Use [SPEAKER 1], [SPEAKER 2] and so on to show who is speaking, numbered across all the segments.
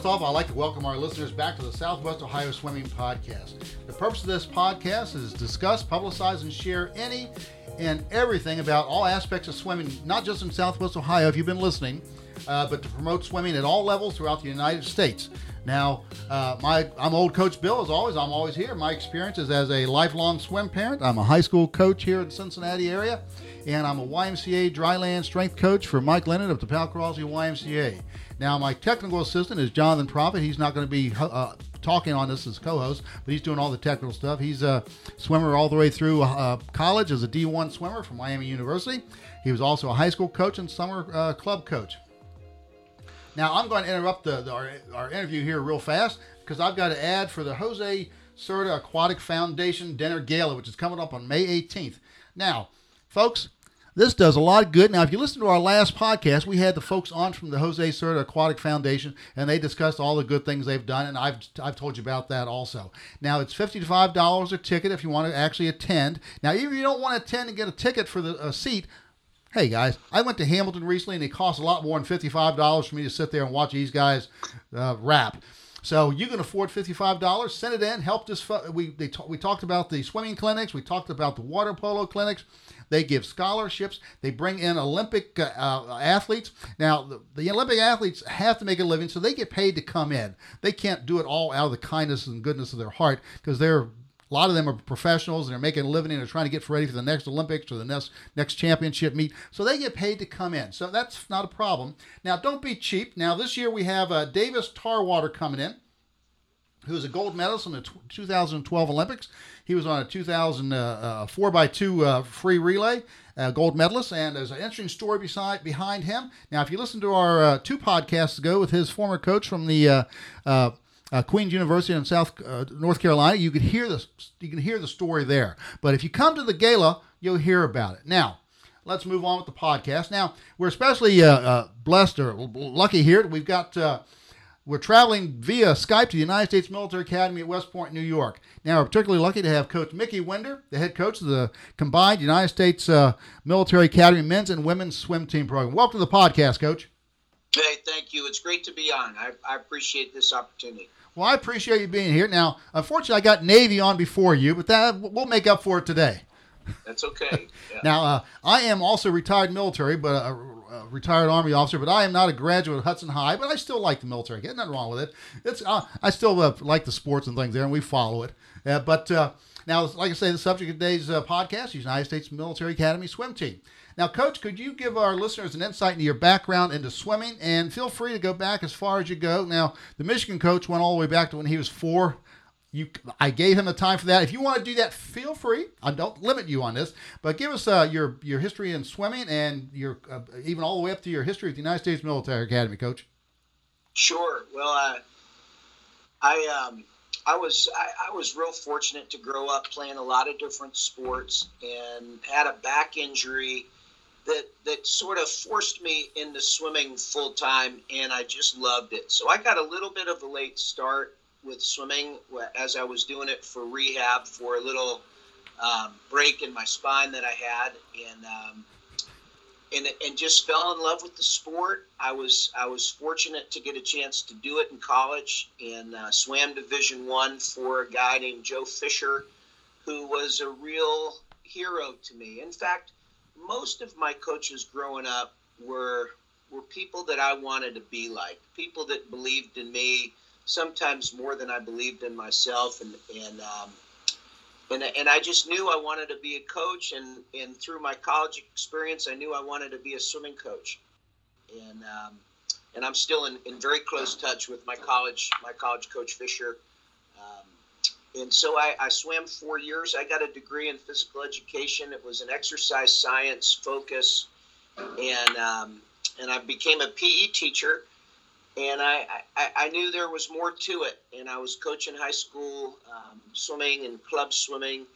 [SPEAKER 1] First off, I'd like to welcome our listeners back to the Southwest Ohio Swimming Podcast. The purpose of this podcast is to discuss, publicize, and share any and everything about all aspects of swimming, not just in Southwest Ohio, if you've been listening, uh, but to promote swimming at all levels throughout the United States. Now, uh, my I'm old Coach Bill. As always, I'm always here. My experience is as a lifelong swim parent. I'm a high school coach here in the Cincinnati area, and I'm a YMCA dryland strength coach for Mike Lennon of the Powel Crosley YMCA. Now, my technical assistant is Jonathan Prophet. He's not going to be uh, talking on this as co-host, but he's doing all the technical stuff. He's a swimmer all the way through uh, college as a D1 swimmer from Miami University. He was also a high school coach and summer uh, club coach. Now, I'm going to interrupt the, the, our, our interview here real fast because I've got an ad for the Jose Cerda Aquatic Foundation Dinner Gala, which is coming up on May 18th. Now, folks, this does a lot of good. Now, if you listen to our last podcast, we had the folks on from the Jose Cerda Aquatic Foundation, and they discussed all the good things they've done, and I've, I've told you about that also. Now, it's $55 a ticket if you want to actually attend. Now, even if you don't want to attend and get a ticket for the a seat, hey guys, I went to Hamilton recently, and it cost a lot more than $55 for me to sit there and watch these guys uh, rap. So you can afford fifty-five dollars. Send it in. Help this. We they we talked about the swimming clinics. We talked about the water polo clinics. They give scholarships. They bring in Olympic uh, uh, athletes. Now, the, the, Olympic athletes have to make a living, so they get paid to come in. They can't do it all out of the kindness and goodness of their heart because they're a lot of them are professionals and they're making a living and they're trying to get ready for the next Olympics or the next next championship meet. So they get paid to come in. So that's not a problem. Now, don't be cheap. Now, this year we have uh, Davis Tarwater coming in who was a gold medalist in the 2012 Olympics. He was on a 2000 uh, uh, 4x2 uh, free relay, gold medalist, and there's an interesting story beside behind him. Now, if you listen to our uh, two podcasts ago with his former coach from the uh, Uh, Queens University in South uh, North Carolina, you could hear the you can hear the story there. But if you come to the gala, you'll hear about it. Now, let's move on with the podcast. Now, we're especially uh, blessed or lucky here. We've got we're traveling via Skype to the United States Military Academy at West Point, New York. Now, we're particularly lucky to have Coach Mickey Winder, the head coach of the combined United States uh, Military Academy men's and women's swim team program. Welcome to the podcast, Coach.
[SPEAKER 2] Hey, thank you. It's great to be on. I, I appreciate this opportunity.
[SPEAKER 1] Well, I appreciate you being here. Now, unfortunately, I got Navy on before you, but that we'll make up for it today.
[SPEAKER 2] That's okay.
[SPEAKER 1] Yeah. now, uh, I am also retired military, but uh, a retired Army officer, but I am not a graduate of Hudson High, but I still like the military. Get nothing wrong with it. It's uh, I still uh, like the sports and things there, and we follow it. Uh, but uh, now, like I say, the subject of today's uh, podcast is United States Military Academy swim team. Now, Coach, could you give our listeners an insight into your background into swimming? And feel free to go back as far as you go. Now, the Michigan coach went all the way back to when he was four you I gave him the time for that. If you want to do that, feel free. I don't limit you on this, but give us uh, your your history in swimming and your uh, even all the way up to your history at the United States Military Academy, Coach.
[SPEAKER 2] Sure. Well, uh, I um, I was I, I, was real fortunate to grow up playing a lot of different sports and had a back injury that that sort of forced me into swimming full time, and I just loved it. So I got a little bit of a late start with swimming as I was doing it for rehab for a little um, break in my spine that I had, and um, and and just fell in love with the sport. I was I was fortunate to get a chance to do it in college and uh, swam Division One for a guy named Joe Fisher, who was a real hero to me. In fact, most of my coaches growing up were were people that I wanted to be like, people that believed in me sometimes more than I believed in myself, and and um, and and I just knew I wanted to be a coach, and and through my college experience, I knew I wanted to be a swimming coach, and um, and I'm still in, in very close touch with my college my college coach Fisher. And so I, I swam four years. I got a degree in physical education. It was an exercise science focus, and um, and I became a PE teacher and I, I, I, knew there was more to it. And I was coaching high school um, swimming and club swimming,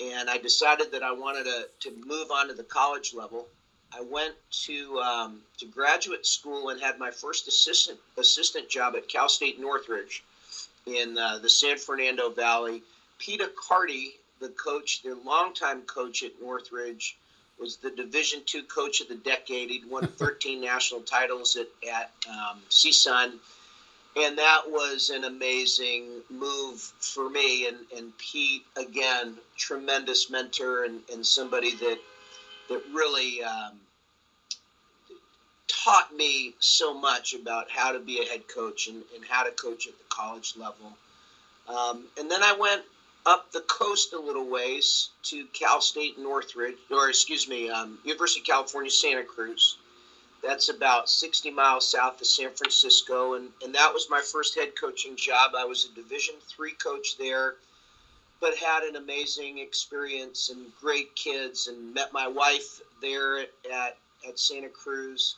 [SPEAKER 2] and I decided that I wanted to, to move on to the college level. I went to um, to graduate school and had my first assistant assistant job at Cal State Northridge in uh, the San Fernando Valley. Peter Carty, the coach, their longtime coach at Northridge, was the Division two coach of the decade. He'd won 13 national titles at, at um, CSUN. and that was an amazing move for me. And, and Pete, again, tremendous mentor and, and somebody that that really um, taught me so much about how to be a head coach and, and how to coach at the college level. Um, and then I went up the coast a little ways to Cal State Northridge, or excuse me, um, University of California, Santa Cruz that's about 60 miles south of San Francisco, and, and that was my first head coaching job. I was a Division three coach there, but had an amazing experience and great kids, and met my wife there at, at Santa Cruz,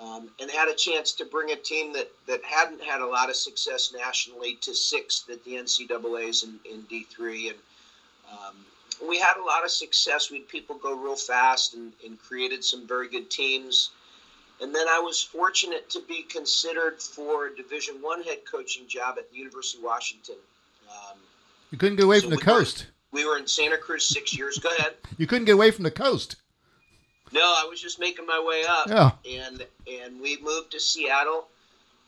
[SPEAKER 2] um, and had a chance to bring a team that, that hadn't had a lot of success nationally to sixth at the NCAA's in, in D3. And um, we had a lot of success. We had people go real fast and, and created some very good teams and then I was fortunate to be considered for a Division One head coaching job at the University of Washington. Um,
[SPEAKER 1] you couldn't get away so from the we coast.
[SPEAKER 2] Were, we were in Santa Cruz six years. Go ahead.
[SPEAKER 1] You couldn't get away from the coast.
[SPEAKER 2] No, I was just making my way up. Yeah. And and we moved to Seattle.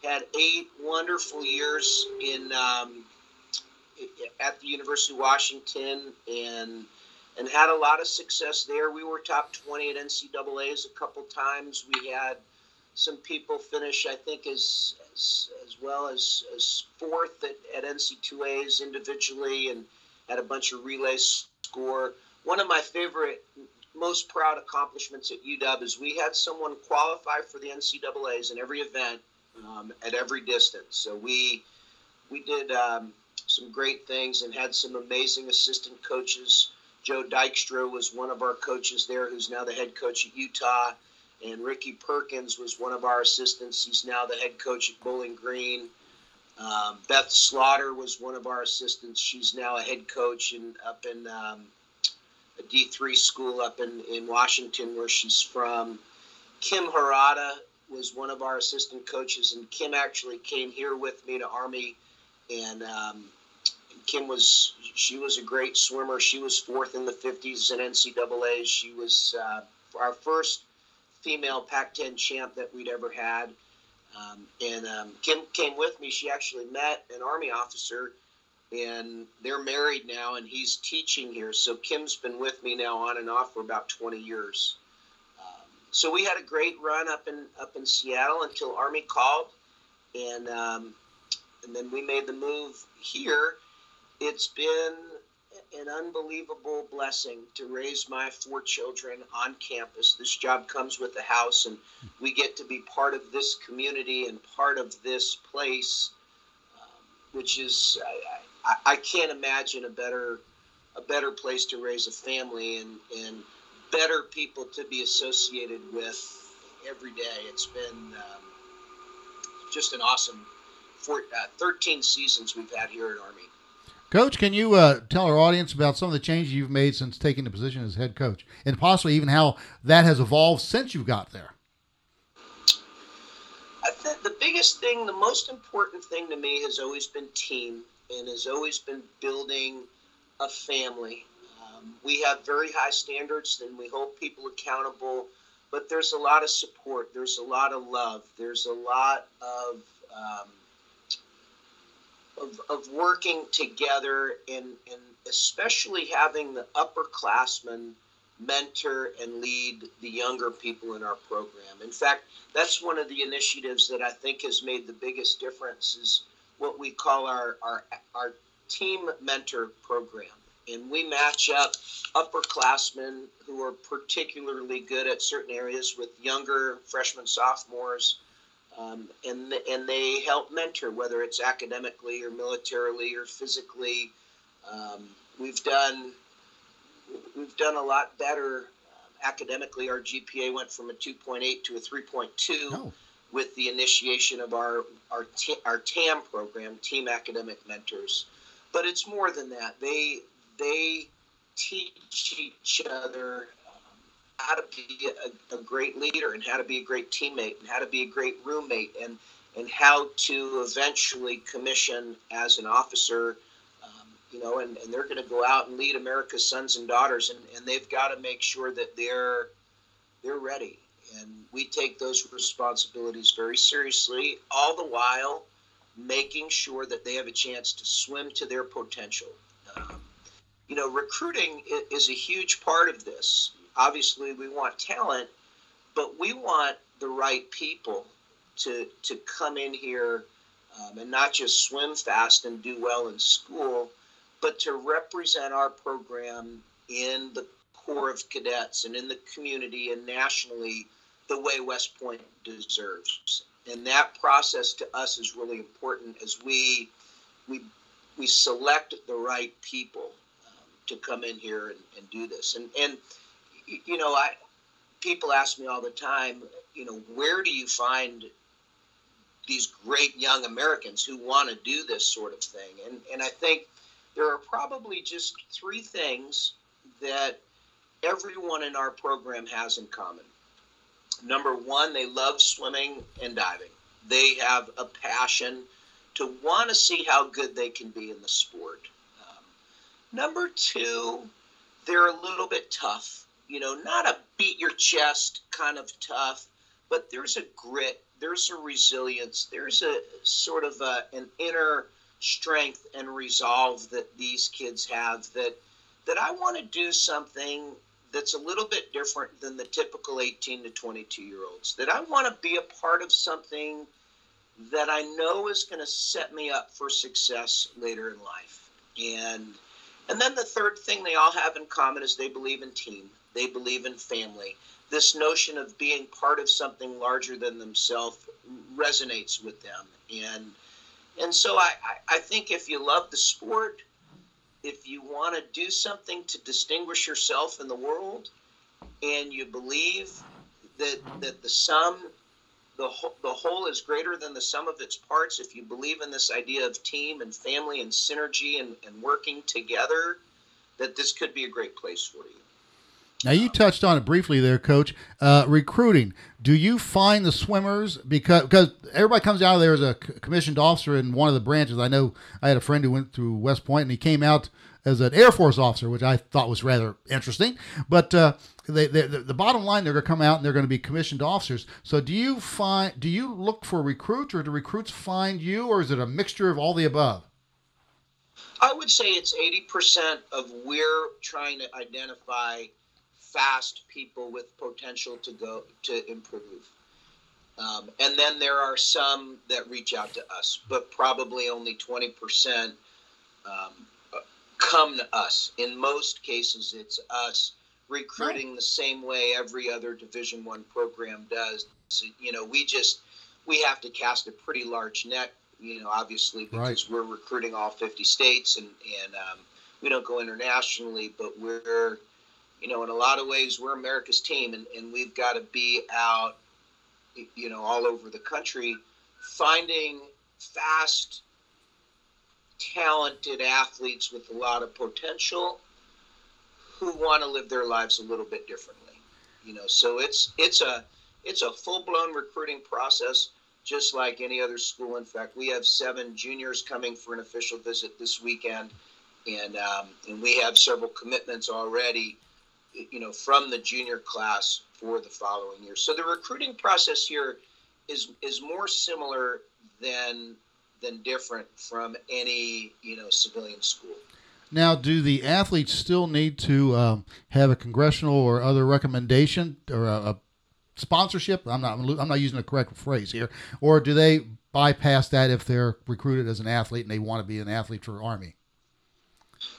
[SPEAKER 2] Had eight wonderful years in um, at the University of Washington, and and had a lot of success there. We were top 20 at NCAA's a couple times. We had some people finish, I think, as as, as well as, as fourth at, at NC2A's individually and had a bunch of relay score. One of my favorite, most proud accomplishments at UW is we had someone qualify for the NCAA's in every event um, at every distance. So we we did um, some great things and had some amazing assistant coaches Joe Dykstra was one of our coaches there, who's now the head coach at Utah. And Ricky Perkins was one of our assistants. He's now the head coach at Bowling Green. Um, Beth Slaughter was one of our assistants. She's now a head coach in, up in um, a D3 school up in, in Washington, where she's from. Kim Harada was one of our assistant coaches, and Kim actually came here with me to Army and um, Kim was she was a great swimmer. She was fourth in the 50s in NCAA. She was uh, our first female Pac-10 champ that we'd ever had. Um, and um, Kim came with me. She actually met an Army officer, and they're married now, and he's teaching here. So Kim's been with me now on and off for about 20 years. Um, so we had a great run up in up in Seattle until Army called, and um, and then we made the move here it's been an unbelievable blessing to raise my four children on campus. This job comes with the house, and we get to be part of this community and part of this place, um, which is I, I, I, can't imagine a better a better place to raise a family and and better people to be associated with every day. It's been um, just an awesome four, uh, 13 seasons we've had here at Army.
[SPEAKER 1] Coach, can you uh, tell our audience about some of the changes you've made since taking the position as head coach, and possibly even how that has evolved since you've got there?
[SPEAKER 2] the biggest thing, the most important thing to me has always been team, and has always been building a family. Um, we have very high standards, and we hold people accountable. But there's a lot of support. There's a lot of love. There's a lot of um, of, of working together and, and especially having the upperclassmen mentor and lead the younger people in our program. In fact, that's one of the initiatives that I think has made the biggest difference is what we call our, our, our team mentor program. And we match up upperclassmen who are particularly good at certain areas with younger freshmen, sophomores um, and and they help mentor whether it's academically or militarily or physically. Um, we've done we've done a lot better uh, academically. Our GPA went from a 2.8 to a 3.2 oh. With the initiation of our our our TAM program, Team Academic Mentors. But it's more than that. They they teach each other how to be a, a, great leader and how to be a great teammate and how to be a great roommate and and how to eventually commission as an officer um, you know and, and they're going to go out and lead america's sons and daughters and, and they've got to make sure that they're they're ready and we take those responsibilities very seriously all the while making sure that they have a chance to swim to their potential. Um, you know, recruiting is a huge part of this. Obviously, we want talent, but we want the right people to to come in here um, and not just swim fast and do well in school, but to represent our program in the Corps of Cadets and in the community and nationally the way West Point deserves. And that process to us is really important as we we we select the right people um, to come in here and, and do this. And and you know, I people ask me all the time, you know, where do you find these great young Americans who want to do this sort of thing? And and I think there are probably just three things that everyone in our program has in common. Number one, they love swimming and diving. They have a passion to want to see how good they can be in the sport. Um, number two, they're a little bit tough. You know, not a beat your chest kind of tough, but there's a grit, there's a resilience, there's a sort of a, an inner strength and resolve that these kids have that that I want to do something that's a little bit different than the typical 18 to 22 year olds. That I want to be a part of something that I know is going to set me up for success later in life. And and then the third thing they all have in common is they believe in team. They believe in family. This notion of being part of something larger than themselves resonates with them. And and so I, I think if you love the sport, if you want to do something to distinguish yourself in the world, and you believe that that the sum, the whole, the whole is greater than the sum of its parts. If you believe in this idea of team and family and synergy and, and working together, that this could be a great place for you.
[SPEAKER 1] Now you touched on it briefly there, Coach. Uh, recruiting. Do you find the swimmers because because everybody comes out of there as a commissioned officer in one of the branches? I know I had a friend who went through West Point and he came out as an Air Force officer, which I thought was rather interesting. But uh, they, they, the bottom line, they're going to come out and they're going to be commissioned officers. So do you find do you look for recruits or do recruits find you, or is it a mixture of all the above?
[SPEAKER 2] I would say it's eighty percent of we're trying to identify fast people with potential to go to improve. Um, and then there are some that reach out to us, but probably only 20% um, come to us. In most cases, it's us recruiting right. the same way every other Division One program does. So, you know, we just we have to cast a pretty large net. You know, obviously because right. we're recruiting all 50 states, and and um, we don't go internationally, but we're you know, in a lot of ways, we're America's team, and, and we've got to be out, you know, all over the country, finding fast, talented athletes with a lot of potential who want to live their lives a little bit differently. You know, so it's it's a it's a full blown recruiting process, just like any other school. In fact, we have seven juniors coming for an official visit this weekend, and um, and we have several commitments already you know, from the junior class for the following year. So the recruiting process here is is more similar than than different from any you know civilian school.
[SPEAKER 1] Now, do the athletes still need to um, have a congressional or other recommendation or a, a, sponsorship? I'm not I'm not using the correct phrase here, or do they bypass that if they're recruited as an athlete and they want to be an athlete for Army?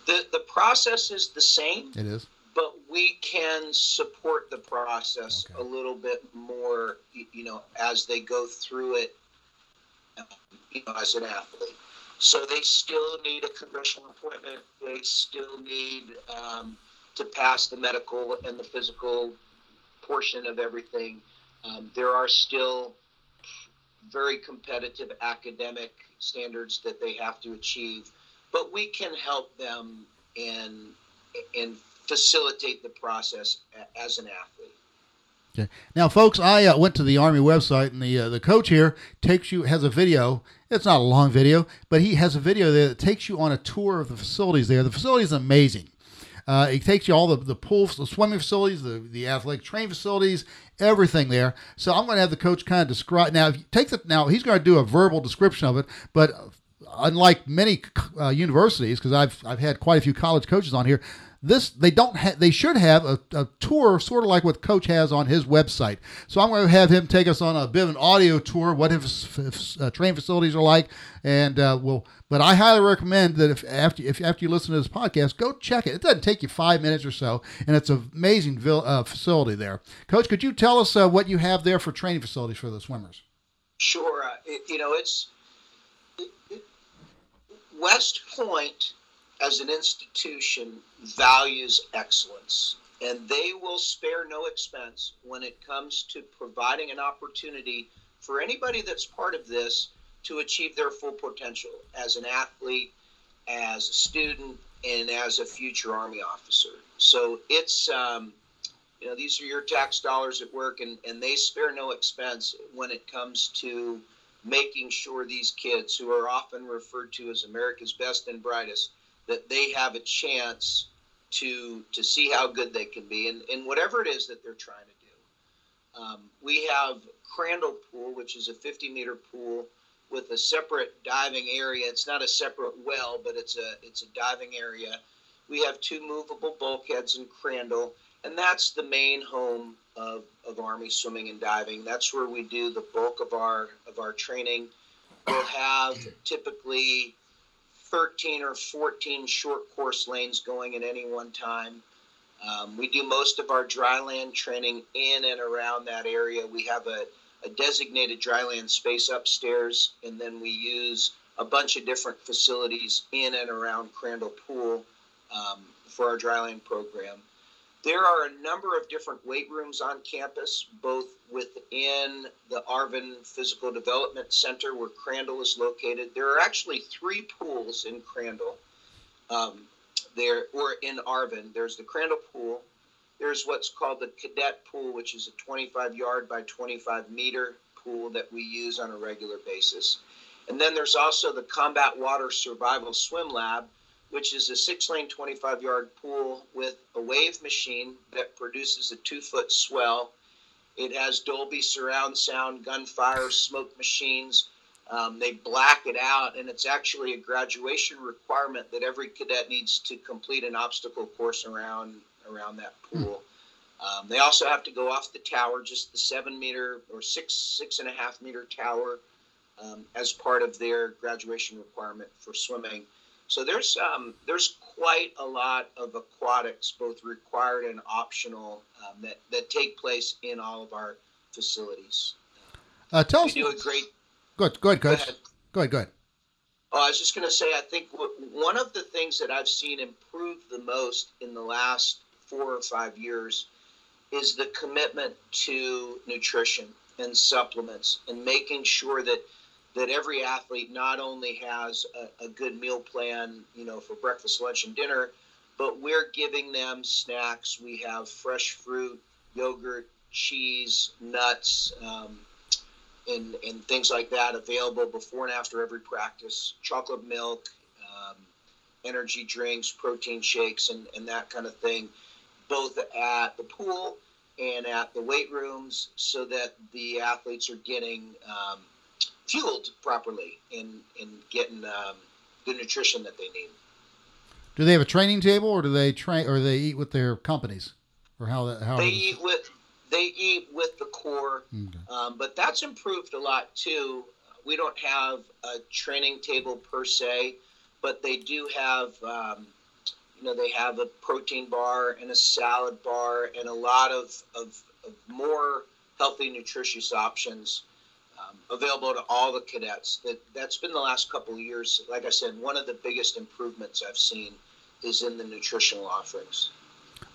[SPEAKER 2] The the process is the same.
[SPEAKER 1] It is
[SPEAKER 2] but we can support the process okay. a little bit more, you know, as they go through it, you know, as an athlete. So they still need a congressional appointment. They still need um, to pass the medical and the physical portion of everything. Um, there are still very competitive academic standards that they have to achieve, but we can help them in in facilitate the process as an athlete.
[SPEAKER 1] Okay. Now, folks, I uh, went to the Army website, and the uh, the coach here takes you has a video. It's not a long video, but he has a video there that takes you on a tour of the facilities there. The facility is amazing. Uh, he takes you all the the pools, the swimming facilities, the the athletic training facilities, everything there. So I'm going to have the coach kind of describe. Now, if you take the now he's going to do a verbal description of it, but unlike many uh, universities, because I've I've had quite a few college coaches on here, this they don't ha- they should have a, a, tour sort of like what coach has on his website. So i'm going to have him take us on a bit of an audio tour what his, uh, training facilities are like and uh, we'll but i highly recommend that if after if after you listen to this podcast go check it. It doesn't take you five minutes or so and it's an amazing uh, facility there. Coach could you tell us uh, what you have there for training facilities for the swimmers?
[SPEAKER 2] Sure uh, it, you know it's it, it, west point as an institution values excellence and they will spare no expense when it comes to providing an opportunity for anybody that's part of this to achieve their full potential as an athlete, as a student, and as a future Army officer. So it's, um, you know, these are your tax dollars at work, and, and they spare no expense when it comes to making sure these kids, who are often referred to as America's best and brightest, that they have a chance to to see how good they can be and, and whatever it is that they're trying to do. Um, we have Crandall Pool, which is a 50 meter pool with a separate diving area. It's not a separate well, but it's a it's a diving area. We have two movable bulkheads in Crandall, and that's the main home of, of Army swimming and diving. That's where we do the bulk of our of our training. We'll have typically 13 or 14 short course lanes going at any one time. Um, we do most of our dryland training in and around that area. We have a, a designated dryland space upstairs, and then we use a bunch of different facilities in and around Crandall Pool um, for our dryland program. There are a number of different weight rooms on campus, both within the Arvin Physical Development Center where Crandall is located. There are actually three pools in Crandall. Um, there or in Arvin. There's the Crandall pool. There's what's called the cadet pool, which is a 25 yard by 25 meter pool that we use on a regular basis. And then there's also the combat water survival swim lab, which is a six lane 25 yard pool with a wave machine that produces a two foot swell. It has Dolby surround sound, gunfire, smoke machines. Um, they black it out, and it's actually a graduation requirement that every cadet needs to complete an obstacle course around around that pool. Um, they also have to go off the tower, just the seven meter or six six and a half meter tower, um, as part of their graduation requirement for swimming. So there's um, there's quite a lot of aquatics, both required and optional, um, that that take place in all of our facilities.
[SPEAKER 1] Uh, tell
[SPEAKER 2] we
[SPEAKER 1] us.
[SPEAKER 2] do a great.
[SPEAKER 1] Good, good. Go ahead. Go ahead. Go ahead.
[SPEAKER 2] Oh, I was just going to say, I think one of the things that I've seen improve the most in the last four or five years is the commitment to nutrition and supplements and making sure that that every athlete not only has a, a, good meal plan, you know, for breakfast, lunch, and dinner, but we're giving them snacks. We have fresh fruit, yogurt, cheese, nuts, um, and, and things like that available before and after every practice. Chocolate milk, um, energy drinks, protein shakes, and, and that kind of thing, both at the pool and at the weight rooms, so that the athletes are getting um, fueled properly and and getting um, the nutrition that they need.
[SPEAKER 1] Do they have a training table, or do they train, or they eat with their companies, or how that how
[SPEAKER 2] they eat with they eat with the Corps, okay. um, but that's improved a lot too. We don't have a training table per se, but they do have. Um, you know, they have a protein bar and a salad bar and a lot of, of, of more healthy, nutritious options available to all the cadets. That that's been the last couple of years. Like I said, one of the biggest improvements I've seen is in the nutritional offerings.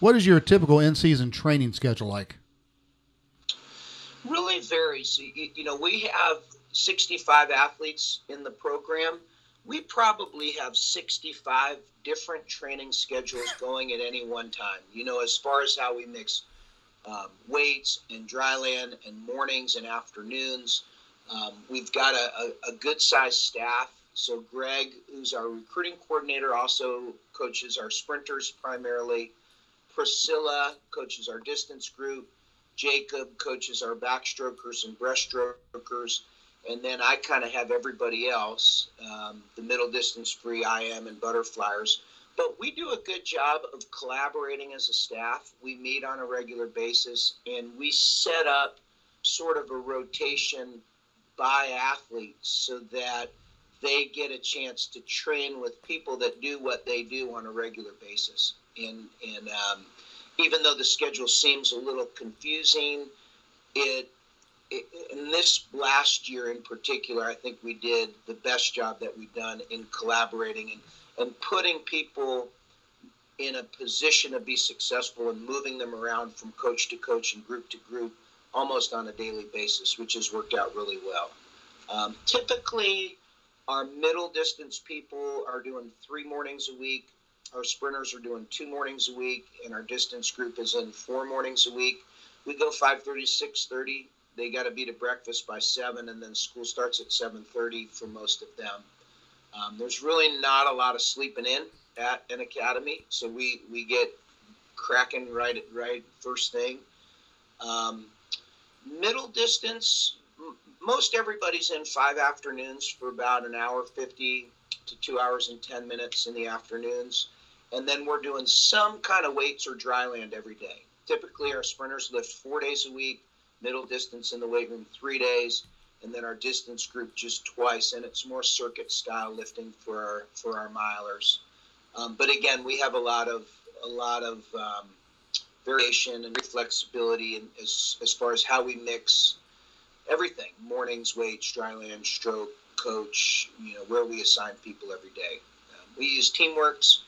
[SPEAKER 1] What is your typical in-season training schedule like?
[SPEAKER 2] Really varies. You, you know, we have 65 athletes in the program. We probably have 65 different training schedules going at any one time. You know, as far as how we mix um, weights and dry land and mornings and afternoons. Um, we've got a, a, a good sized staff So Greg, who's our recruiting coordinator, also coaches our sprinters primarily. Priscilla coaches our distance group. Jacob coaches our backstrokers and breaststrokers. And then I kind of have everybody else, um, the middle distance free IM and butterflyers. But we do a good job of collaborating as a staff. We meet on a regular basis and we set up sort of a rotation by athletes so that they get a chance to train with people that do what they do on a regular basis. And, and um, even though the schedule seems a little confusing, it, it, in this last year in particular, I think we did the best job that we've done in collaborating and, and putting people in a position to be successful and moving them around from coach to coach and group to group almost on a daily basis, which has worked out really well. Um, typically, our middle distance people are doing three mornings a week. Our sprinters are doing two mornings a week, and our distance group is in four mornings a week. We go 5:30, 6:30. They got to be to breakfast by seven, and then school starts at 7:30 for most of them. Um, there's really not a lot of sleeping in at an academy, so we we get cracking right right first thing. Um, middle distance, most everybody's in five afternoons for about an hour 50 to two hours and 10 minutes in the afternoons. And then we're doing some kind of weights or dry land every day. Typically, our sprinters lift four days a week, middle distance in the weight room three days, and then our distance group just twice. And it's more circuit style lifting for our, for our milers. Um, but again, we have a lot of a lot of um, variation and flexibility in, as as far as how we mix everything mornings weights dryland stroke coach you know where we assign people every day. Um, we use teamworks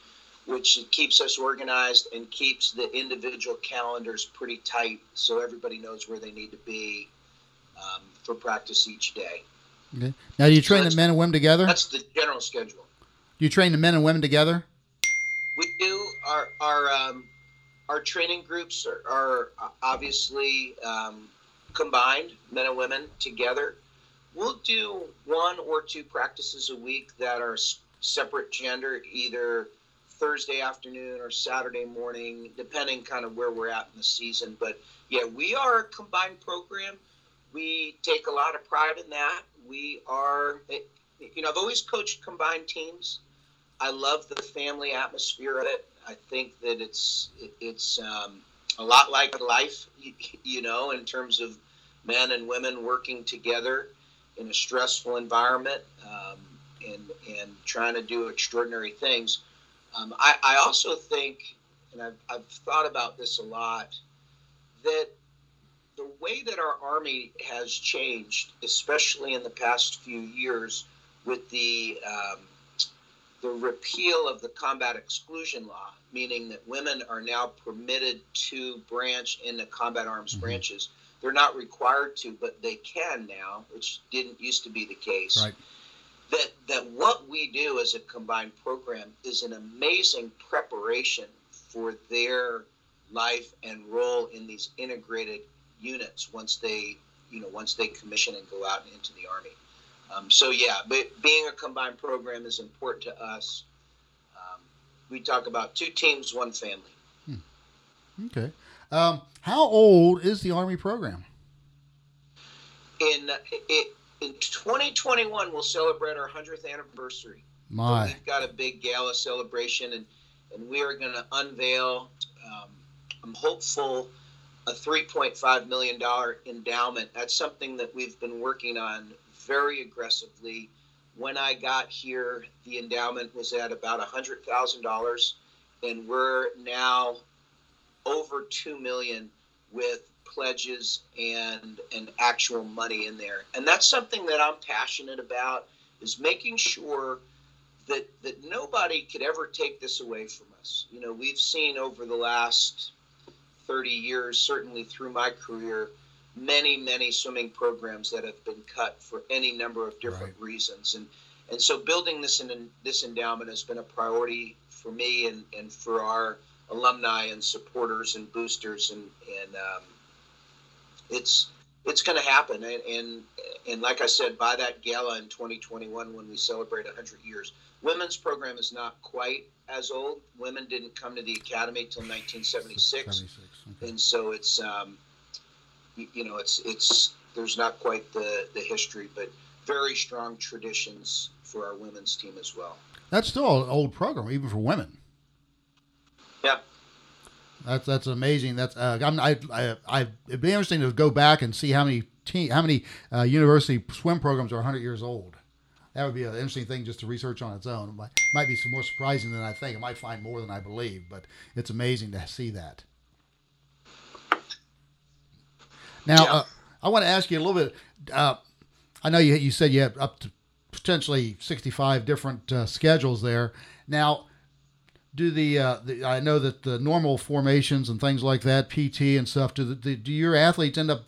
[SPEAKER 2] which keeps us organized and keeps the individual calendars pretty tight so everybody knows where they need to be um, for practice each day.
[SPEAKER 1] Okay. Now do you train so the men and women together?
[SPEAKER 2] that's the general schedule.
[SPEAKER 1] Do you train the men and women together?
[SPEAKER 2] We do. Our our um, our training groups are, are obviously um, combined, men and women together. We'll do one or two practices a week that are separate gender, either Thursday afternoon or Saturday morning, depending kind of where we're at in the season. But yeah, we are a combined program. We take a lot of pride in that. We are, you know, I've always coached combined teams. I love the family atmosphere of it. I think that it's it's um, a lot like life, you know, in terms of men and women working together in a stressful environment um, and and trying to do extraordinary things. Um, I, I also think, and I've, I've thought about this a lot, that the way that our army has changed, especially in the past few years, with the um, the repeal of the combat exclusion law, meaning that women are now permitted to branch in the combat arms mm-hmm. branches. They're not required to, but they can now, which didn't used to be the case.
[SPEAKER 1] Right.
[SPEAKER 2] That that what we do as a combined program is an amazing preparation for their life and role in these integrated units once they you know once they commission and go out into the army. Um, so yeah, but being a combined program is important to us. Um, we talk about two teams, one family.
[SPEAKER 1] Hmm. Okay. Um, how old is the Army program?
[SPEAKER 2] In it, in 2021, we'll celebrate our 100th anniversary.
[SPEAKER 1] My,
[SPEAKER 2] so we've got a big gala celebration, and and we are going to unveil. Um, I'm hopeful a 3.5 million dollar endowment. That's something that we've been working on very aggressively. When I got here, the endowment was at about $100,000, and we're now over 2 million with pledges and and actual money in there. And that's something that I'm passionate about is making sure that that nobody could ever take this away from us. You know, we've seen over the last 30 years, certainly through my career, many, many swimming programs that have been cut for any number of different right. reasons. And and so building this in this endowment has been a priority for me and, and for our alumni and supporters and boosters and and um, it's it's going to happen. And, and, and like I said, by that gala in 2021, when we celebrate 100 years, women's program is not quite as old. Women didn't come to the academy until 1976, okay. and so it's um, you, you know it's it's there's not quite the the history, but very strong traditions for our women's team as well.
[SPEAKER 1] That's still an old program, even for women.
[SPEAKER 2] Yeah.
[SPEAKER 1] That's that's amazing. That's uh, I'm, I, I I it'd be interesting to go back and see how many team how many uh, university swim programs are 100 years old. That would be an interesting thing just to research on its own. It might, might be some more surprising than I think. I might find more than I believe, but it's amazing to see that. Now, yeah. uh, I want to ask you a little bit. Uh, I know you you said you have up to potentially 65 different uh, schedules there. Now, do the, uh, the, I know that the normal formations and things like that, PT and stuff. Do the, do your athletes end up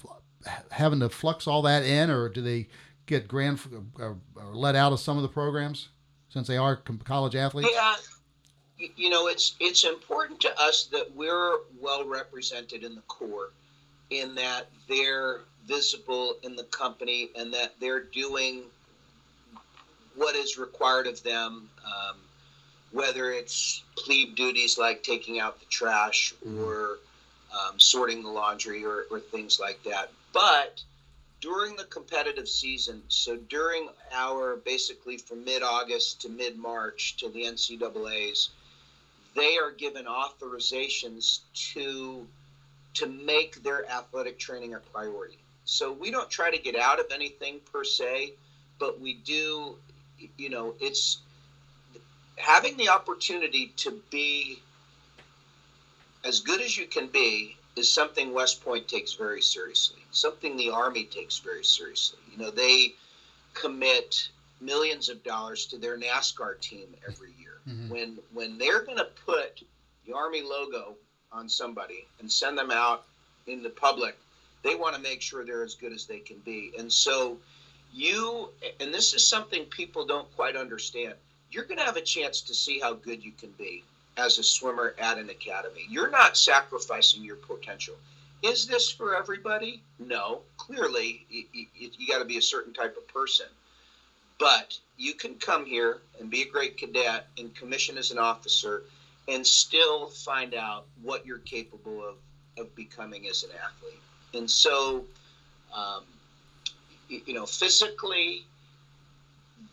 [SPEAKER 1] having to flux all that in, or do they get grand or, or let out of some of the programs since they are college athletes?
[SPEAKER 2] Yeah, you know, it's it's important to us that we're well represented in the Corps, in that they're visible in the company and that they're doing what is required of them. Um, whether it's plebe duties like taking out the trash mm-hmm. or um, sorting the laundry or, or things like that. But during the competitive season, so during our basically from mid August to mid March to the NCAA's, they are given authorizations to to make their athletic training a priority. So we don't try to get out of anything per se, but we do, you know, it's having the opportunity to be as good as you can be is something West Point takes very seriously. Something the Army takes very seriously. You know, they commit millions of dollars to their NASCAR team every year. Mm-hmm. When when they're going to put the Army logo on somebody and send them out in the public, they want to make sure they're as good as they can be. And so you and this is something people don't quite understand you're going to have a chance to see how good you can be as a swimmer at an academy. You're not sacrificing your potential. Is this for everybody? No. Clearly, you, you, you got to be a certain type of person. But you can come here and be a great cadet and commission as an officer and still find out what you're capable of, of becoming as an athlete. And so, um, you know, physically,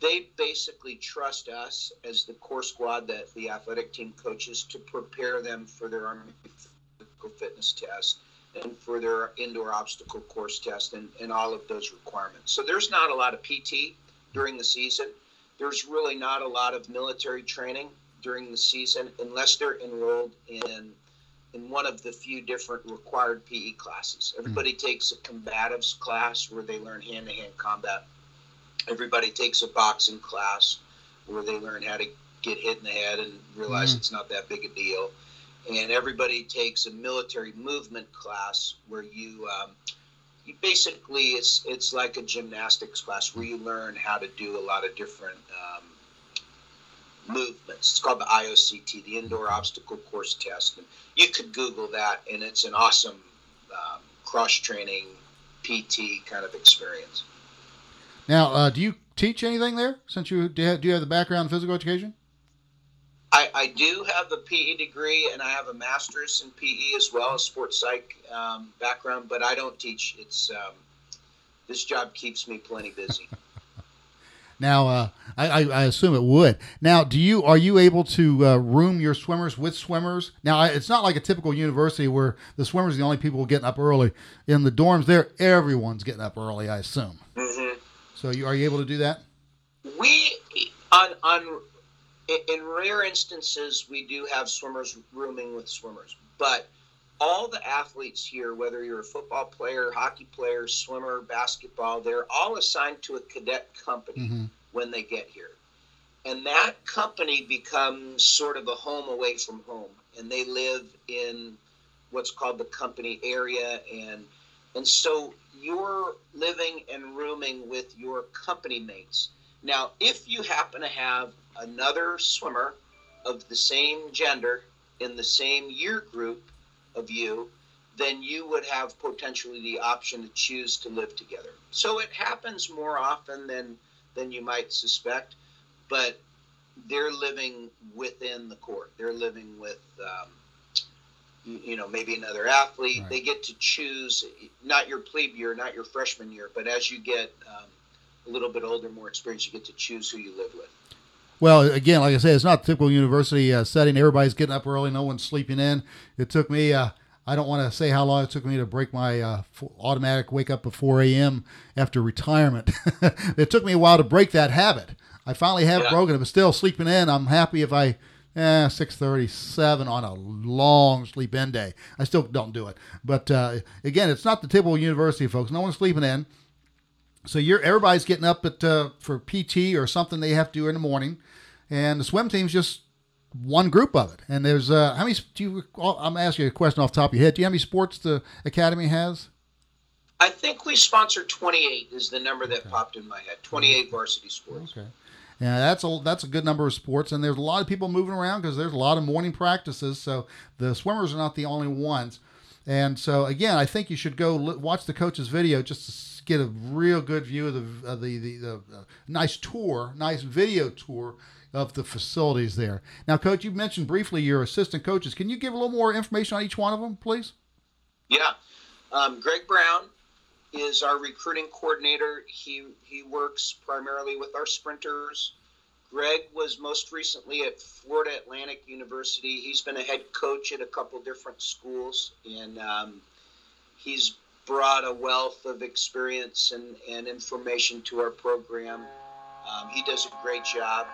[SPEAKER 2] they basically trust us as the Corps Squad that the athletic team coaches to prepare them for their army physical fitness test and for their indoor obstacle course test and, and all of those requirements. So there's not a lot of PT during the season. There's really not a lot of military training during the season unless they're enrolled in in one of the few different required PE classes. Everybody mm-hmm. takes a combatives class where they learn hand-to-hand combat everybody takes a boxing class where they learn how to get hit in the head and realize mm-hmm. it's not that big a deal. And everybody takes a military movement class where you, um, you basically it's it's like a gymnastics class where you learn how to do a lot of different um, movements. It's called the IOCT, the Indoor Obstacle Course Test. And you could Google that, and it's an awesome um, cross training PT kind of experience.
[SPEAKER 1] Now, uh, do you teach anything there? Since you do, you have, do you have the background in physical education?
[SPEAKER 2] I, I do have a PE degree and I have a master's in PE as well as sports psych um, background, but I don't teach. It's um, this job keeps me plenty busy.
[SPEAKER 1] now, uh, I, I, assume it would. Now, do you are you able to uh, room your swimmers with swimmers? Now, it's not like a typical university where the swimmers are the only people getting up early. In the dorms, there everyone's getting up early. I assume.
[SPEAKER 2] Mm-hmm.
[SPEAKER 1] So you are you able to do that?
[SPEAKER 2] We on on in rare instances we do have swimmers rooming with swimmers, but all the athletes here, whether you're a football player, hockey player, swimmer, basketball, they're all assigned to a cadet company mm-hmm. when they get here. And that company becomes sort of a home away from home. And they live in what's called the company area. And, and so you're living and rooming with your company mates. Now, if you happen to have another swimmer of the same gender in the same year group of you, then you would have potentially the option to choose to live together. So it happens more often than than you might suspect, but they're living within the court. They're living with, um, you, you, know, maybe another athlete. Right. They get to choose not your plebe year, not your freshman year, but as you get um, a little bit older, more experience, you get to choose who you live with.
[SPEAKER 1] Well, again, like I said, it's not typical university uh, setting. Everybody's getting up early. No one's sleeping in. It took me. Uh, I don't want to say how long it took me to break my uh, automatic wake up at 4 a.m. after retirement. it took me a while to break that habit. I finally have yeah. broken it, but still sleeping in. I'm happy if I, eh, 6:37 on a long sleep in day. I still don't do it, but uh, again, it's not the typical university folks. No one's sleeping in, so you're everybody's getting up at uh, for PT or something they have to do in the morning, and the swim team's just one group of it. And there's uh, how many? Do you? I'm asking you a question off the top of your head. Do you have any sports the academy has?
[SPEAKER 2] I think we sponsor 28 is the number that okay. popped in my head. 28 varsity sports.
[SPEAKER 1] Okay. Yeah, that's a that's a good number of sports, and there's a lot of people moving around because there's a lot of morning practices. So the swimmers are not the only ones. And so again, I think you should go watch the coach's video just to get a real good view of the of the the, the uh, nice tour, nice video tour of the facilities there. Now, Coach, you mentioned briefly your assistant coaches. Can you give a little more information on each one of them, please?
[SPEAKER 2] Yeah. Um, Greg Brown is our recruiting coordinator. He, he works primarily with our sprinters. Greg was most recently at Florida Atlantic University. He's been a head coach at a couple different schools, and um, he's brought a wealth of experience and, and information to our program. Um, he does a great job.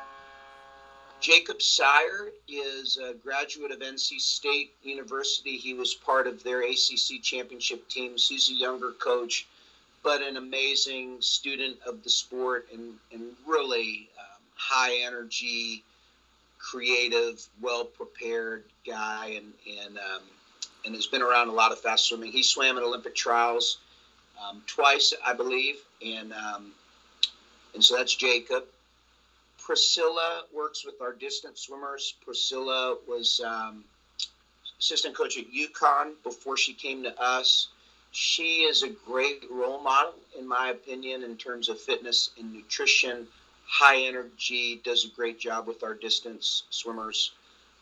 [SPEAKER 2] Jacob Sire is a graduate of NC State University. He was part of their ACC championship teams. He's a younger coach, but an amazing student of the sport and, and really um, high energy, creative, well prepared guy, and and um, and has been around a lot of fast swimming. He swam at Olympic trials um, twice, I believe, and um, and so that's Jacob. Priscilla works with our distance swimmers. Priscilla was um, assistant coach at UConn before she came to us. She is a great role model, in my opinion, in terms of fitness and nutrition. High energy, does a great job with our distance swimmers.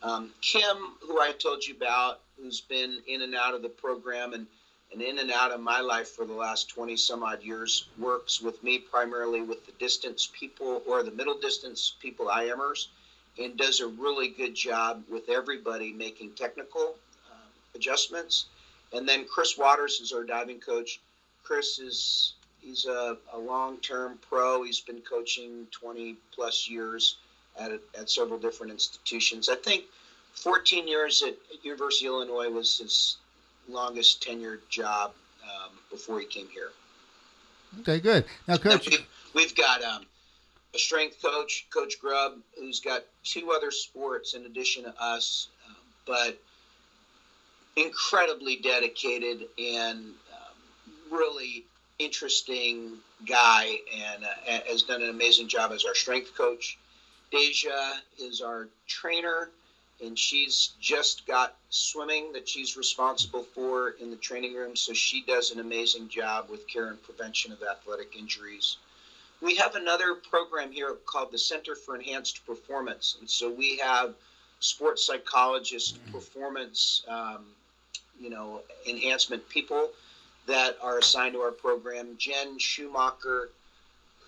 [SPEAKER 2] Um, Kim, who I told you about, who's been in and out of the program and and in and out of my life for the last 20 some odd years works with me primarily with the distance people or the middle distance people IMers and does a really good job with everybody making technical uh, adjustments. And then Chris Waters is our diving coach. Chris is he's a, a long-term pro. He's been coaching 20 plus years at, at several different institutions. I think 14 years at University of Illinois was his longest tenured job um, before he came here.
[SPEAKER 1] Okay, good. Now, coach,
[SPEAKER 2] we've got um, a strength coach, Coach Grubb, who's got two other sports in addition to us, um, but incredibly dedicated and um, really interesting guy, and uh, has done an amazing job as our strength coach. Deja is our trainer and she's just got swimming that she's responsible for in the training room. So she does an amazing job with care and prevention of athletic injuries. We have another program here called the Center for Enhanced Performance. And so we have sports psychologists, performance, um, you know, enhancement people that are assigned to our program. Jen Schumacher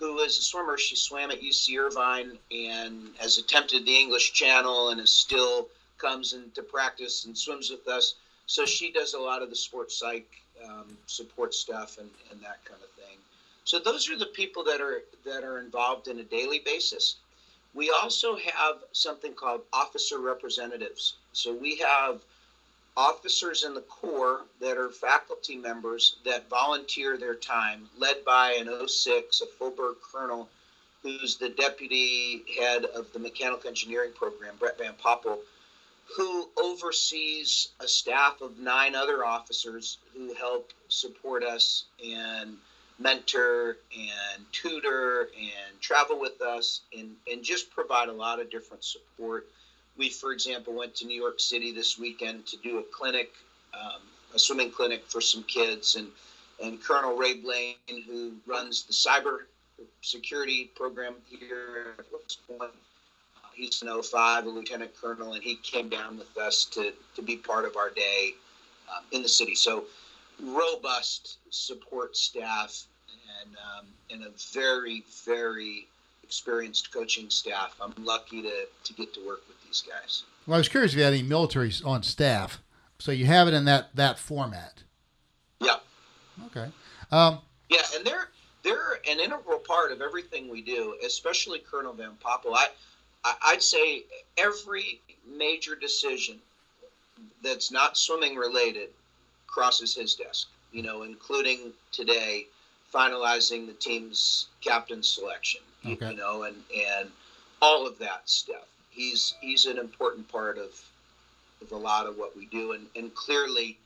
[SPEAKER 2] who is a swimmer. She swam at UC Irvine and has attempted the English Channel and is still comes into practice and swims with us. So she does a lot of the sports psych um, support stuff and, and that kind of thing. So those are the people that are that are involved in a daily basis. We also have something called officer representatives. So we have officers in the Corps that are faculty members that volunteer their time, led by an 06, a full bird colonel, who's the deputy head of the mechanical engineering program, Brett Van Poppel, who oversees a staff of nine other officers who help support us and mentor and tutor and travel with us and, and just provide a lot of different support we, for example, went to New York City this weekend to do a clinic um, a swimming clinic for some kids, and and Colonel Ray Blaine, who runs the cyber security program here at West Point. Uh, he's an 05, a lieutenant colonel, and he came down with us to, to be part of our day um, in the city. So robust support staff and, um, and a very, very experienced coaching staff. I'm lucky to, to get to work with these guys.
[SPEAKER 1] Well, I was curious if you had any military on staff. So you have it in that, that format.
[SPEAKER 2] Yeah.
[SPEAKER 1] Okay. Um,
[SPEAKER 2] yeah, and they're they're an integral part of everything we do, especially Colonel Van Poppel. I, I'd say every major decision that's not swimming related crosses his desk. You know, including today finalizing the team's captain selection. Okay. You know, and and all of that stuff. He's he's an important part of of a lot of what we do, and and clearly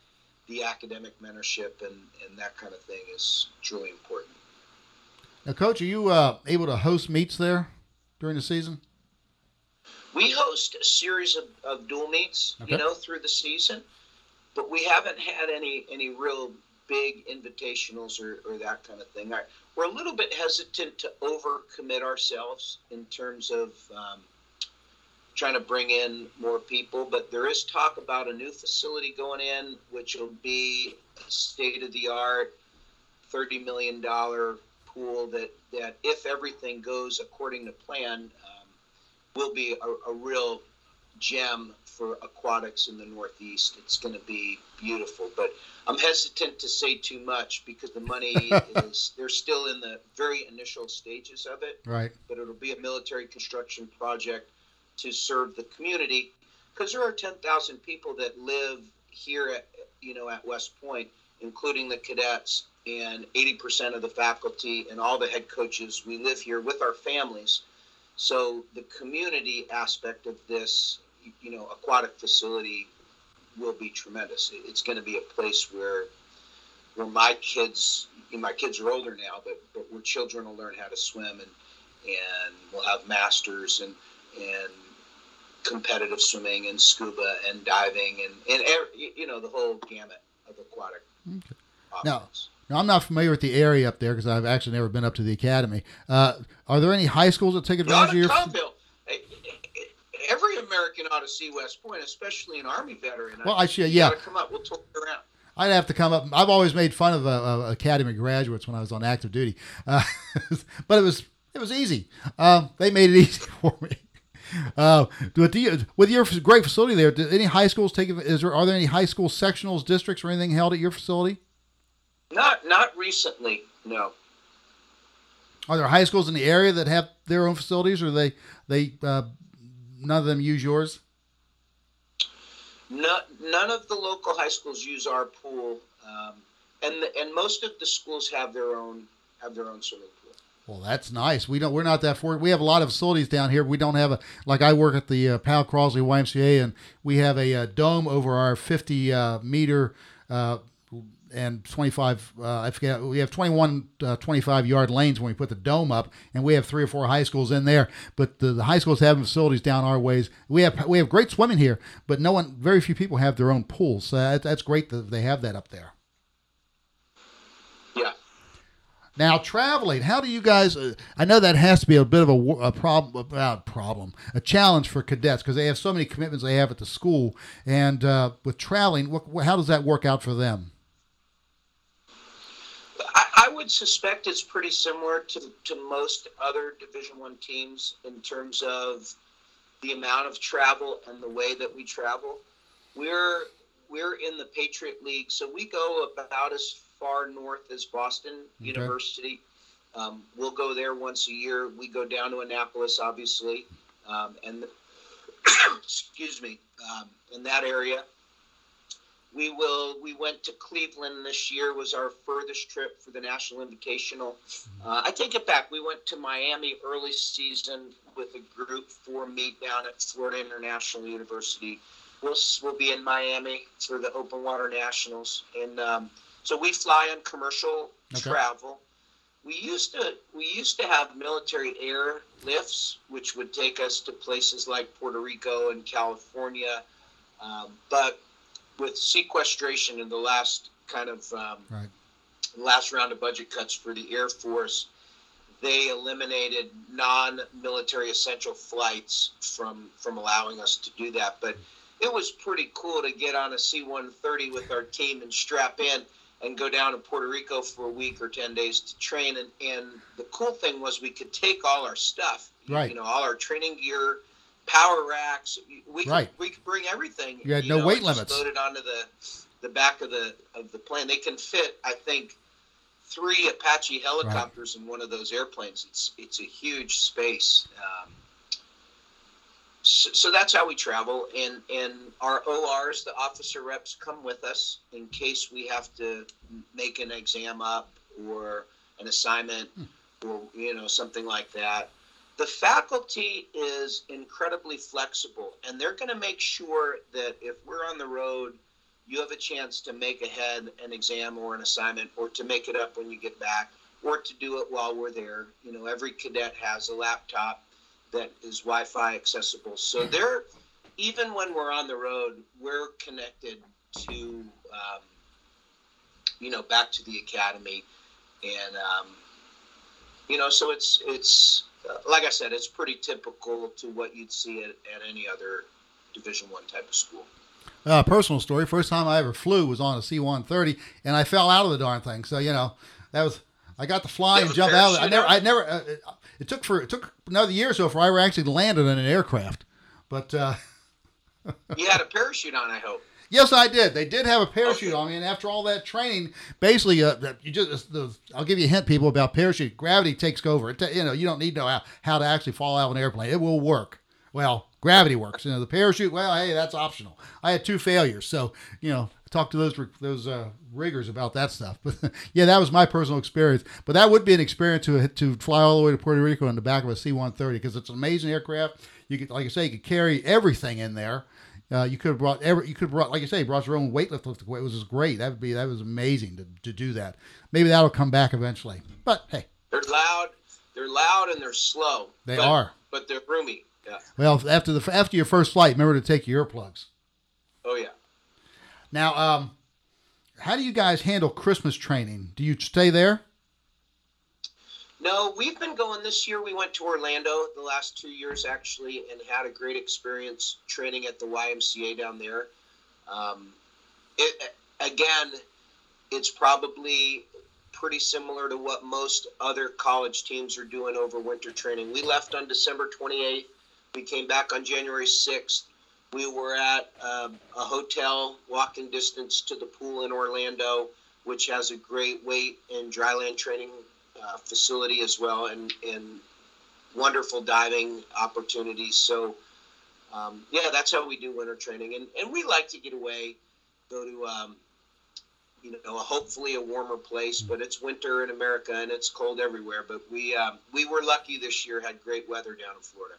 [SPEAKER 2] the academic mentorship and, and that kind of thing is truly important.
[SPEAKER 1] Now, Coach, are you uh, able to host meets there during the season?
[SPEAKER 2] We host a series of, of dual meets, okay. you know, through the season, but we haven't had any any real big invitationals or, or that kind of thing. We're a little bit hesitant to overcommit ourselves in terms of um, trying to bring in more people, but there is talk about a new facility going in, which will be state of the art, $30 million pool that, that if everything goes according to plan, um, will be a, a, real gem for aquatics in the Northeast. It's going to be beautiful, but I'm hesitant to say too much because the money is, they're still in the very initial stages of it.
[SPEAKER 1] Right.
[SPEAKER 2] But it'll be a military construction project to serve the community because there are 10,000 people that live here at, you know, at West Point, including the cadets and 80% of the faculty and all the head coaches. We live here with our families. So the community aspect of this, you know, aquatic facility will be tremendous. It's going to be a place where where my kids, my kids are older now, but, but where children will learn how to swim and and we'll have masters and and competitive swimming and scuba and diving and and you know the whole gamut of aquatic. Okay.
[SPEAKER 1] Now, now, I'm not familiar with the area up there because I've actually never been up to the academy. Uh, are there any high schools that take advantage of your?
[SPEAKER 2] Conville. Every American ought to see West Point, especially an Army veteran.
[SPEAKER 1] Well, I should, yeah.
[SPEAKER 2] come up. We'll talk around.
[SPEAKER 1] I'd have to come up. I've always made fun of uh, uh, academy graduates when I was on active duty, uh, but it was it was easy. Um, they made it easy for me. Uh, with, you, with your great facility there, did any high schools take? Is there are there any high school sectionals, districts, or anything held at your facility?
[SPEAKER 2] Not not recently, no.
[SPEAKER 1] Are there high schools in the area that have their own facilities, or they they uh, none of them use yours?
[SPEAKER 2] No, none of the local high schools use our pool, um, and the, and most of the schools have their own have their own swimming pool.
[SPEAKER 1] Well, that's nice. We don't. We're not that fortunate. We have a lot of facilities down here. We don't have a like. I work at the uh, Powel Crosley YMCA, and we have a, a uh, dome over our 50 uh, meter uh, and 25 uh, i forget we have 21 uh, 25 yard lanes when we put the dome up and we have three or four high schools in there but the, the high schools have facilities down our ways. We have we have great swimming here but no one very few people have their own pools so that, that's great that they have that up there.
[SPEAKER 2] Yeah.
[SPEAKER 1] Now traveling how do you guys uh, i know that has to be a bit of a, a problem uh, problem a challenge for cadets because they have so many commitments they have at the school and uh, with traveling what, how does that work out for them
[SPEAKER 2] I, would suspect it's pretty similar to, to most other Division One teams in terms of the amount of travel and the way that we travel. We're we're in the Patriot League, so we go about as far north as Boston okay. University. Um, we'll go there once a year. We go down to Annapolis, obviously, um, and excuse me, um, in that area. We will. We went to Cleveland this year. Was our furthest trip for the National Invitational. Uh, I take it back. We went to Miami early season with a group for meet down at Florida International University. We'll we'll be in Miami for the Open Water Nationals, and um, so we fly on commercial okay. travel. We used to we used to have military air lifts, which would take us to places like Puerto Rico and California, um, but with sequestration in the last kind of um,
[SPEAKER 1] Right.
[SPEAKER 2] last round of budget cuts for the Air Force, they eliminated non-military essential flights from from allowing us to do that. But it was pretty cool to get on a C-130 with our team and strap in and go down to Puerto Rico for a week or 10 days to train. And, and the cool thing was we could take all our stuff,
[SPEAKER 1] Right.
[SPEAKER 2] you know, all our training gear, power racks. We could,
[SPEAKER 1] Right.
[SPEAKER 2] we could bring everything.
[SPEAKER 1] You had no weight limits.
[SPEAKER 2] Load it onto the, the back of the, of the plane. They can fit, I think, three Apache helicopters in one of those airplanes. It's, it's a huge space. Um, so, so that's how we travel and and our ors the officer reps come with us in case we have to make an exam up or an assignment or you know something like that the faculty is incredibly flexible and they're going to make sure that if we're on the road you have a chance to make ahead an exam or an assignment or to make it up when you get back or to do it while we're there you know every cadet has a laptop that is Wi-Fi accessible. So they're even when we're on the road, we're connected to um, you know back to the academy, and um, you know so it's it's uh, like I said, it's pretty typical to what you'd see at, at any other Division One type of school.
[SPEAKER 1] Uh, personal story. First time I ever flew was on a C-130, and I fell out of the darn thing. So you know, that was I got to fly and jump out. Of it. I never. I never. Uh, it, took for it took another year or so before I ever actually landed in an aircraft. But uh,
[SPEAKER 2] You had a parachute on, I hope.
[SPEAKER 1] Yes, I did. They did have a parachute on me, and after all that training, basically, uh, you just the, I'll give you a hint, people about parachute. Gravity takes over. It, you know, you don't need to know how, how to actually fall out of an airplane. It will work. Well, gravity works. You know, the parachute. Well, hey, that's optional. I had two failures, so you know, talk to those those uh, riggers about that stuff. But yeah, that was my personal experience. But that would be an experience to to fly all the way to Puerto Rico in the back of a C-130 because it's an amazing aircraft. You could, like I say, you could carry everything in there. Uh, you could have brought every, you could have brought, like you say, brought your own weightlifting. It was just great. That would be, that was amazing to, to do that. Maybe that'll come back eventually. But hey,
[SPEAKER 2] They're loud. They're loud and they're slow.
[SPEAKER 1] They
[SPEAKER 2] but-
[SPEAKER 1] are.
[SPEAKER 2] but they're roomy. Yeah.
[SPEAKER 1] well, after the after your first flight, remember to take your earplugs.
[SPEAKER 2] Oh yeah.
[SPEAKER 1] Now, um, how do you guys handle Christmas training? Do you stay there?
[SPEAKER 2] No, we've been going this year. We went to Orlando the last two years actually, and had a great experience training at the YMCA down there. Um, it again, it's probably pretty similar to what most other college teams are doing over winter training. We left on December 28th. We came back on January 6th. We were at um, a hotel walking distance to the pool in Orlando, which has a great weight and dryland training uh, facility as well, and and wonderful diving opportunities. So, um, yeah, that's how we do winter training, and and we like to get away, go to um, you know hopefully a warmer place, but it's winter in America and it's cold everywhere. But we um, we were lucky this year, had great weather down in Florida.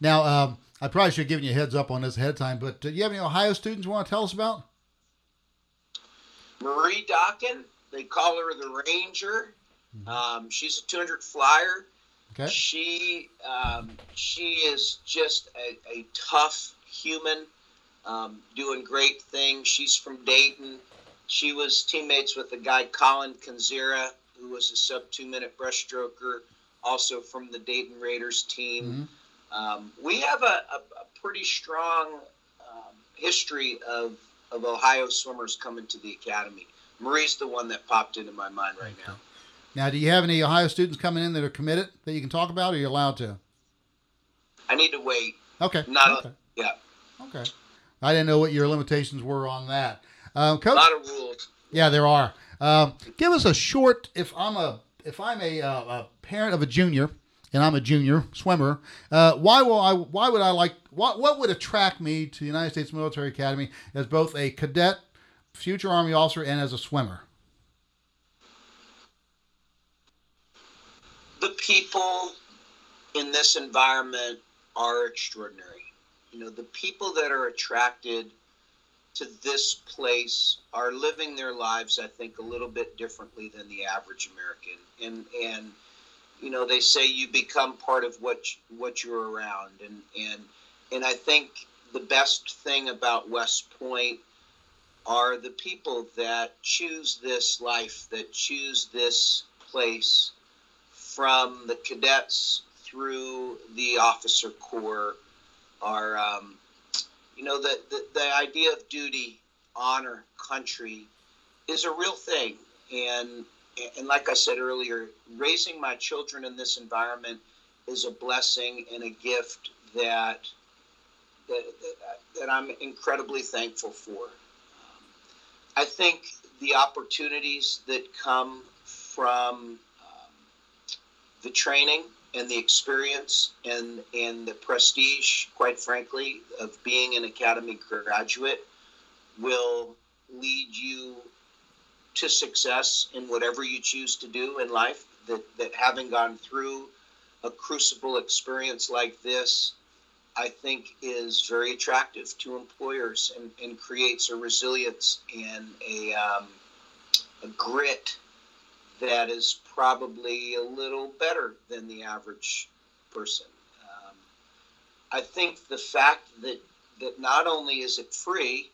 [SPEAKER 1] Now, um, I probably should have given you a heads up on this ahead of time, but uh, do you have any Ohio students you want to tell us about?
[SPEAKER 2] Marie Dockin, they call her the Ranger. Um, she's a 200 flyer.
[SPEAKER 1] Okay.
[SPEAKER 2] She um, she is just a, a tough human, um, doing great things. She's from Dayton. She was teammates with a guy Colin Kanzera, who was a sub two minute breaststroker, also from the Dayton Raiders team. Um, we have a, a, a pretty strong um, history of of Ohio swimmers coming to the academy. Marie's the one that popped into my mind right now.
[SPEAKER 1] Now, do you have any Ohio students coming in that are committed that you can talk about, or are you allowed to?
[SPEAKER 2] I need to wait.
[SPEAKER 1] Okay.
[SPEAKER 2] Not
[SPEAKER 1] okay.
[SPEAKER 2] a, yeah,
[SPEAKER 1] Okay. I didn't know what your limitations were on that. Um,
[SPEAKER 2] a lot of rules.
[SPEAKER 1] yeah, there are. Um, give us a short. If I'm a if I'm a, uh, a parent of a junior and I'm a junior swimmer, uh, why will I? Why would I like? What what would attract me to the United States Military Academy as both a cadet, future Army officer, and as a swimmer?
[SPEAKER 2] The people in this environment are extraordinary. You know, the people that are attracted to this place are living their lives, I think, a little bit differently than the average American. And and you know, they say you become part of what what you're around, and and and I think the best thing about West Point are the people that choose this life, that choose this place from the cadets through the officer corps are, um, you know, the, the, the idea of duty, honor, country is a real thing. And, and like I said earlier, raising my children in this environment is a blessing and a gift that that, that, I'm incredibly thankful for. I think the opportunities that come from the training and the experience and and the prestige, quite frankly, of being an academy graduate will lead you to success in whatever you choose to do in life. That that having gone through a crucible experience like this, I think is very attractive to employers and, and creates a resilience and a um, a grit that is probably a little better than the average person. Um, I think the fact that that not only is it free,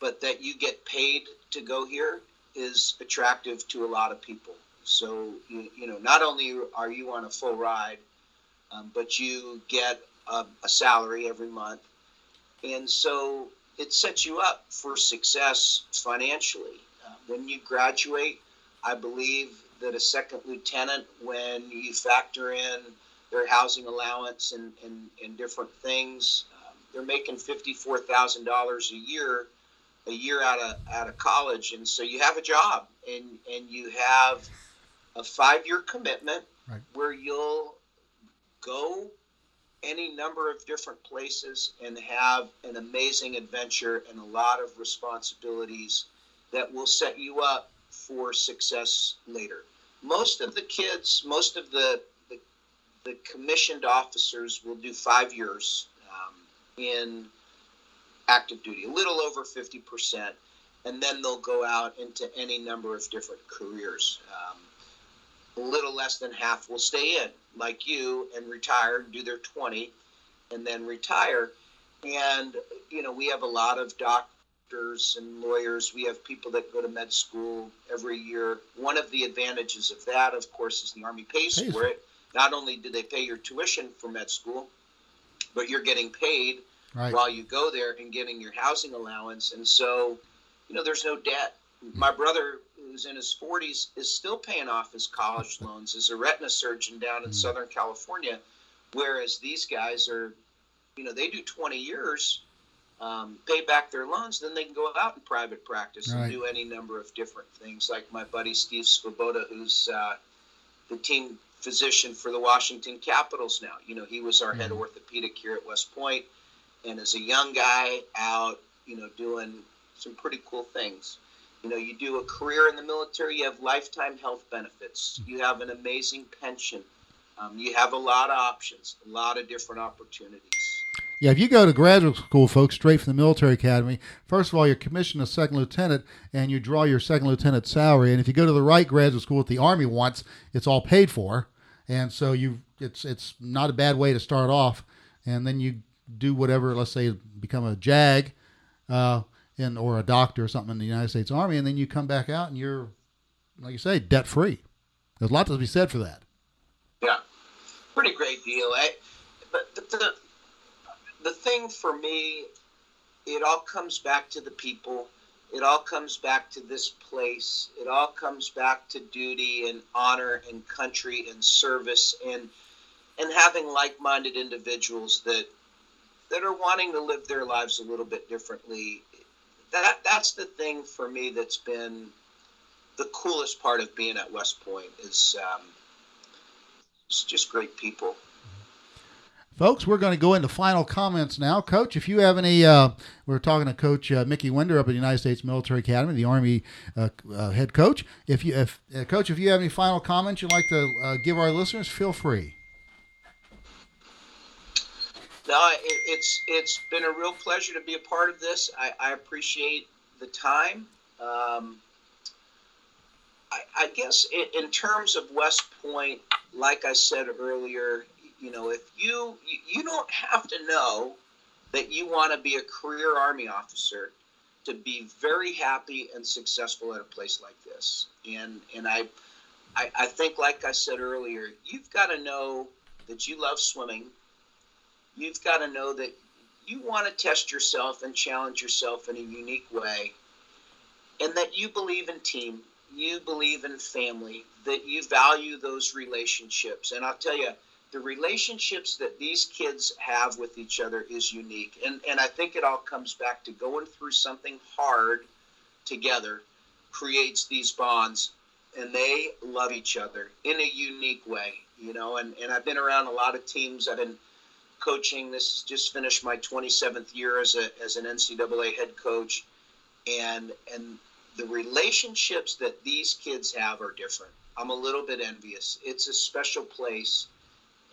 [SPEAKER 2] but that you get paid to go here is attractive to a lot of people. So you, you know, not only are you on a full ride, um, but you get a, a salary every month, and so it sets you up for success financially. Uh, when you graduate, I believe that a second lieutenant, when you factor in their housing allowance and, and, and different things, um, they're making fifty-four thousand dollars a year, a year out of out of college, and so you have a job, and and you have a five-year commitment right. where you'll go any number of different places and have an amazing adventure and a lot of responsibilities that will set you up for success later. Most of the kids, most of the the, the commissioned officers will do five years um, in active duty, a little over 50%, and then they'll go out into any number of different careers. Um, a little less than half will stay in, like you, and retire do their 20 and then retire. And, you know, we have a lot of doctors and lawyers. We have people that go to med school every year. One of the advantages of that, of course, is the Army pays, pays for it. Not only do they pay your tuition for med school, but you're getting paid right. while you go there and getting your housing allowance. And so, you know, there's no debt. My brother who's in his 40s is still paying off his college loans as a retina surgeon down in mm. Southern California, whereas these guys are, you know, they do 20 years, um, pay back their loans, then they can go out in private practice right. and do any number of different things. Like my buddy Steve Svoboda, who's uh, the team physician for the Washington Capitals now. You know, he was our mm. head orthopedic here at West Point, and as a young guy out, you know, doing some pretty cool things. You know, you do a career in the military, you have lifetime health benefits, you have an amazing pension, um, you have a lot of options, a lot of different opportunities.
[SPEAKER 1] Yeah, if you go to graduate school, folks, straight from the military academy, first of all, you're commissioned a second lieutenant and you draw your second lieutenant salary. And if you go to the right graduate school that the Army wants, it's all paid for. And so you it's it's not a bad way to start off. And then you do whatever, let's say, become a JAG. Uh, in or a doctor or something in the United States Army, and then you come back out and you're, like you say, debt free. There's a lot to be said for that.
[SPEAKER 2] Yeah, pretty great deal. Eh? But the the thing for me, it all comes back to the people. It all comes back to this place. It all comes back to duty and honor and country and service and and having like-minded individuals that that are wanting to live their lives a little bit differently that that's the thing for me that's been the coolest part of being at West Point is um, it's just great people.
[SPEAKER 1] Folks, we're going to go into final comments now. Coach, if you have any, uh, we're talking to Coach uh, Mickey Wender up at the United States Military Academy, the Army uh, uh head coach. If you, if uh, Coach, if you have any final comments you'd like to uh, give our listeners, feel free.
[SPEAKER 2] No, it, it's it's been a real pleasure to be a part of this. I, I appreciate the time. Um, I, I, guess in, in, terms of West Point, like I said earlier, you know, if you you, don't have to know that you want to be a career Army officer to be very happy and successful at a place like this. And and I, I, I think, like I said earlier, you've got to know that you love swimming. You've got to know that you want to test yourself and challenge yourself in a unique way, and that you believe in team, you believe in family, that you value those relationships. And I'll tell you, the relationships that these kids have with each other is unique. And, and I think it all comes back to going through something hard together creates these bonds and they love each other in a unique way, you know. And, and I've been around a lot of teams. I've been coaching. This has just finished my 27th year as, a, as an NCAA head coach. And, and the relationships that these kids have are different. I'm a little bit envious. It's a special place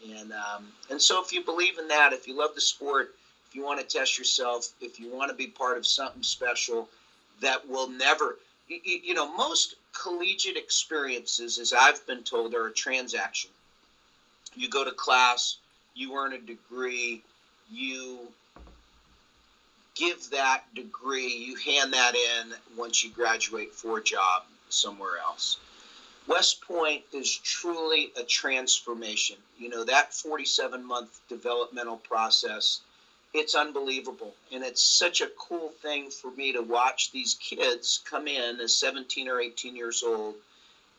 [SPEAKER 2] and um, and so if you believe in that, if you love the sport, if you want to test yourself, if you want to be part of something special that will never, you, you know, most collegiate experiences, as I've been told, are a transaction. You go to class, you earn a degree, you give that degree, you hand that in once you graduate for a job somewhere else. West Point is truly a transformation. You know, that 47 month developmental process, it's unbelievable. And it's such a cool thing for me to watch these kids come in as 17 or 18 years old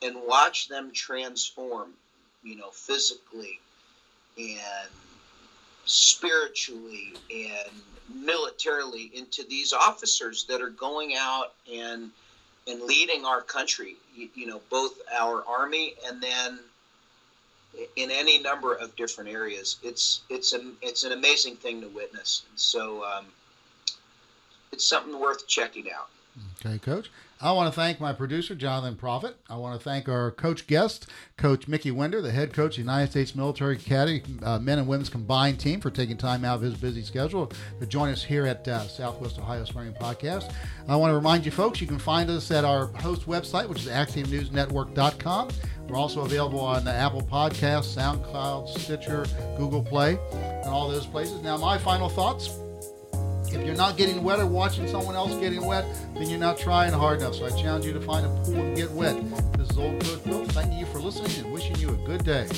[SPEAKER 2] and watch them transform, you know, physically and spiritually and militarily into these officers that are going out and and leading our country, you, you, know, both our army and then in any number of different areas. It's it's an it's an amazing thing to witness. And So um, it's something worth checking out.
[SPEAKER 1] Okay, Coach. I want to thank my producer, Jonathan Profit. I want to thank our coach guest, Coach Mickey Wender, the head coach of the United States Military Academy uh, men and women's combined team, for taking time out of his busy schedule to join us here at uh, Southwest Ohio Swimming Podcast. I want to remind you, folks, you can find us at our host website, which is AxiomNewsNetwork.com. We're also available on the Apple Podcasts, SoundCloud, Stitcher, Google Play, and all those places. Now, my final thoughts if you're not getting wet or watching someone else getting wet, then you're not trying hard enough. So I challenge you to find a pool and get wet. This is Old Coach Bill thanking you for listening and wishing you a good day.